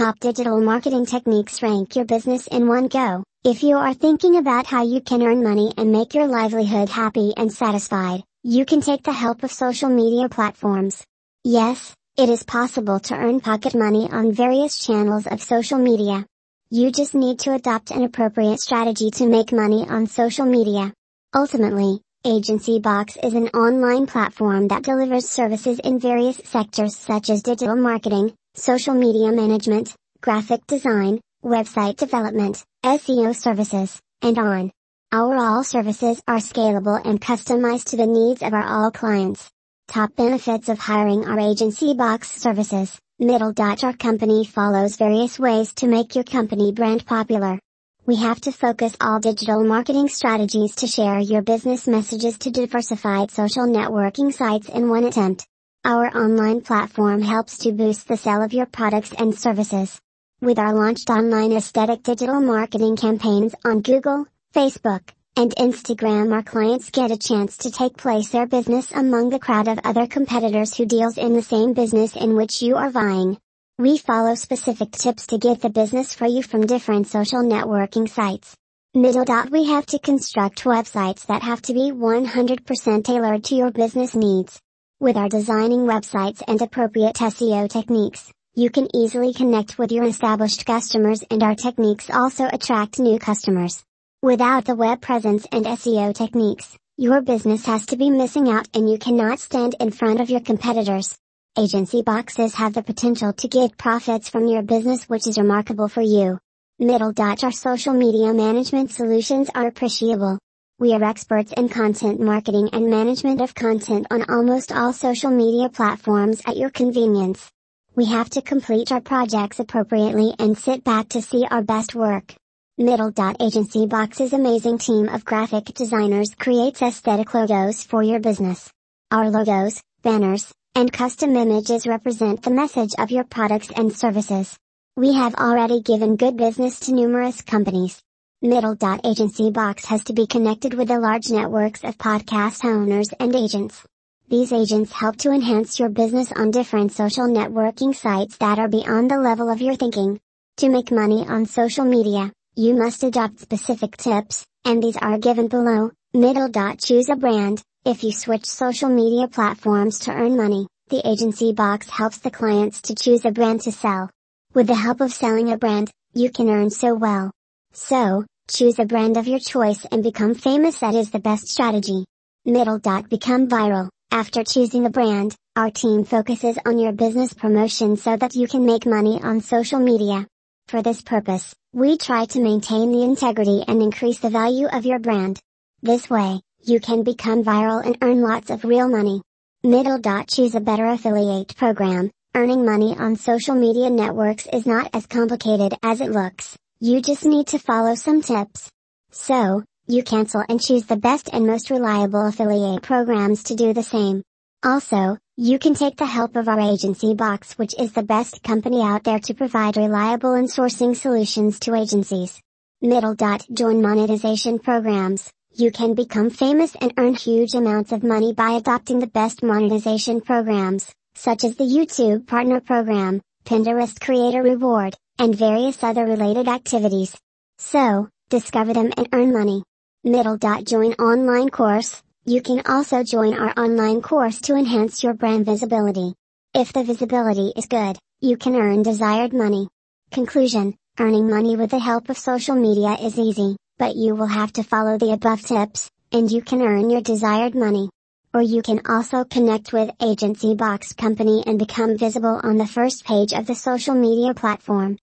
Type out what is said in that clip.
top digital marketing techniques rank your business in one go. If you are thinking about how you can earn money and make your livelihood happy and satisfied, you can take the help of social media platforms. Yes, it is possible to earn pocket money on various channels of social media. You just need to adopt an appropriate strategy to make money on social media. Ultimately, Agency Box is an online platform that delivers services in various sectors such as digital marketing, social media management, graphic design, website development, SEO services, and on. Our all services are scalable and customized to the needs of our all clients. Top benefits of hiring our agency box services. Middle dot our company follows various ways to make your company brand popular. We have to focus all digital marketing strategies to share your business messages to diversified social networking sites in one attempt. Our online platform helps to boost the sale of your products and services. With our launched online aesthetic digital marketing campaigns on Google, Facebook, and Instagram our clients get a chance to take place their business among the crowd of other competitors who deals in the same business in which you are vying. We follow specific tips to get the business for you from different social networking sites. Middle dot we have to construct websites that have to be 100% tailored to your business needs. With our designing websites and appropriate SEO techniques, you can easily connect with your established customers and our techniques also attract new customers. Without the web presence and SEO techniques, your business has to be missing out and you cannot stand in front of your competitors. Agency boxes have the potential to get profits from your business which is remarkable for you. Middle dot our social media management solutions are appreciable. We are experts in content marketing and management of content on almost all social media platforms at your convenience. We have to complete our projects appropriately and sit back to see our best work. Middle Agency Box's amazing team of graphic designers creates aesthetic logos for your business. Our logos, banners, and custom images represent the message of your products and services. We have already given good business to numerous companies. Middle Dot Agency Box has to be connected with the large networks of podcast owners and agents. These agents help to enhance your business on different social networking sites that are beyond the level of your thinking. To make money on social media, you must adopt specific tips, and these are given below. Middle dot choose a brand. If you switch social media platforms to earn money, the agency box helps the clients to choose a brand to sell. With the help of selling a brand, you can earn so well. So, Choose a brand of your choice and become famous that is the best strategy. Middle dot become viral. After choosing a brand, our team focuses on your business promotion so that you can make money on social media. For this purpose, we try to maintain the integrity and increase the value of your brand. This way, you can become viral and earn lots of real money. Middle dot choose a better affiliate program. Earning money on social media networks is not as complicated as it looks. You just need to follow some tips. So, you cancel and choose the best and most reliable affiliate programs to do the same. Also, you can take the help of our agency box which is the best company out there to provide reliable and sourcing solutions to agencies. Middle join monetization programs. You can become famous and earn huge amounts of money by adopting the best monetization programs, such as the YouTube Partner Program, Pinterest Creator Reward, and various other related activities. So, discover them and earn money. Middle join online course. You can also join our online course to enhance your brand visibility. If the visibility is good, you can earn desired money. Conclusion, earning money with the help of social media is easy, but you will have to follow the above tips, and you can earn your desired money. Or you can also connect with Agency Box Company and become visible on the first page of the social media platform.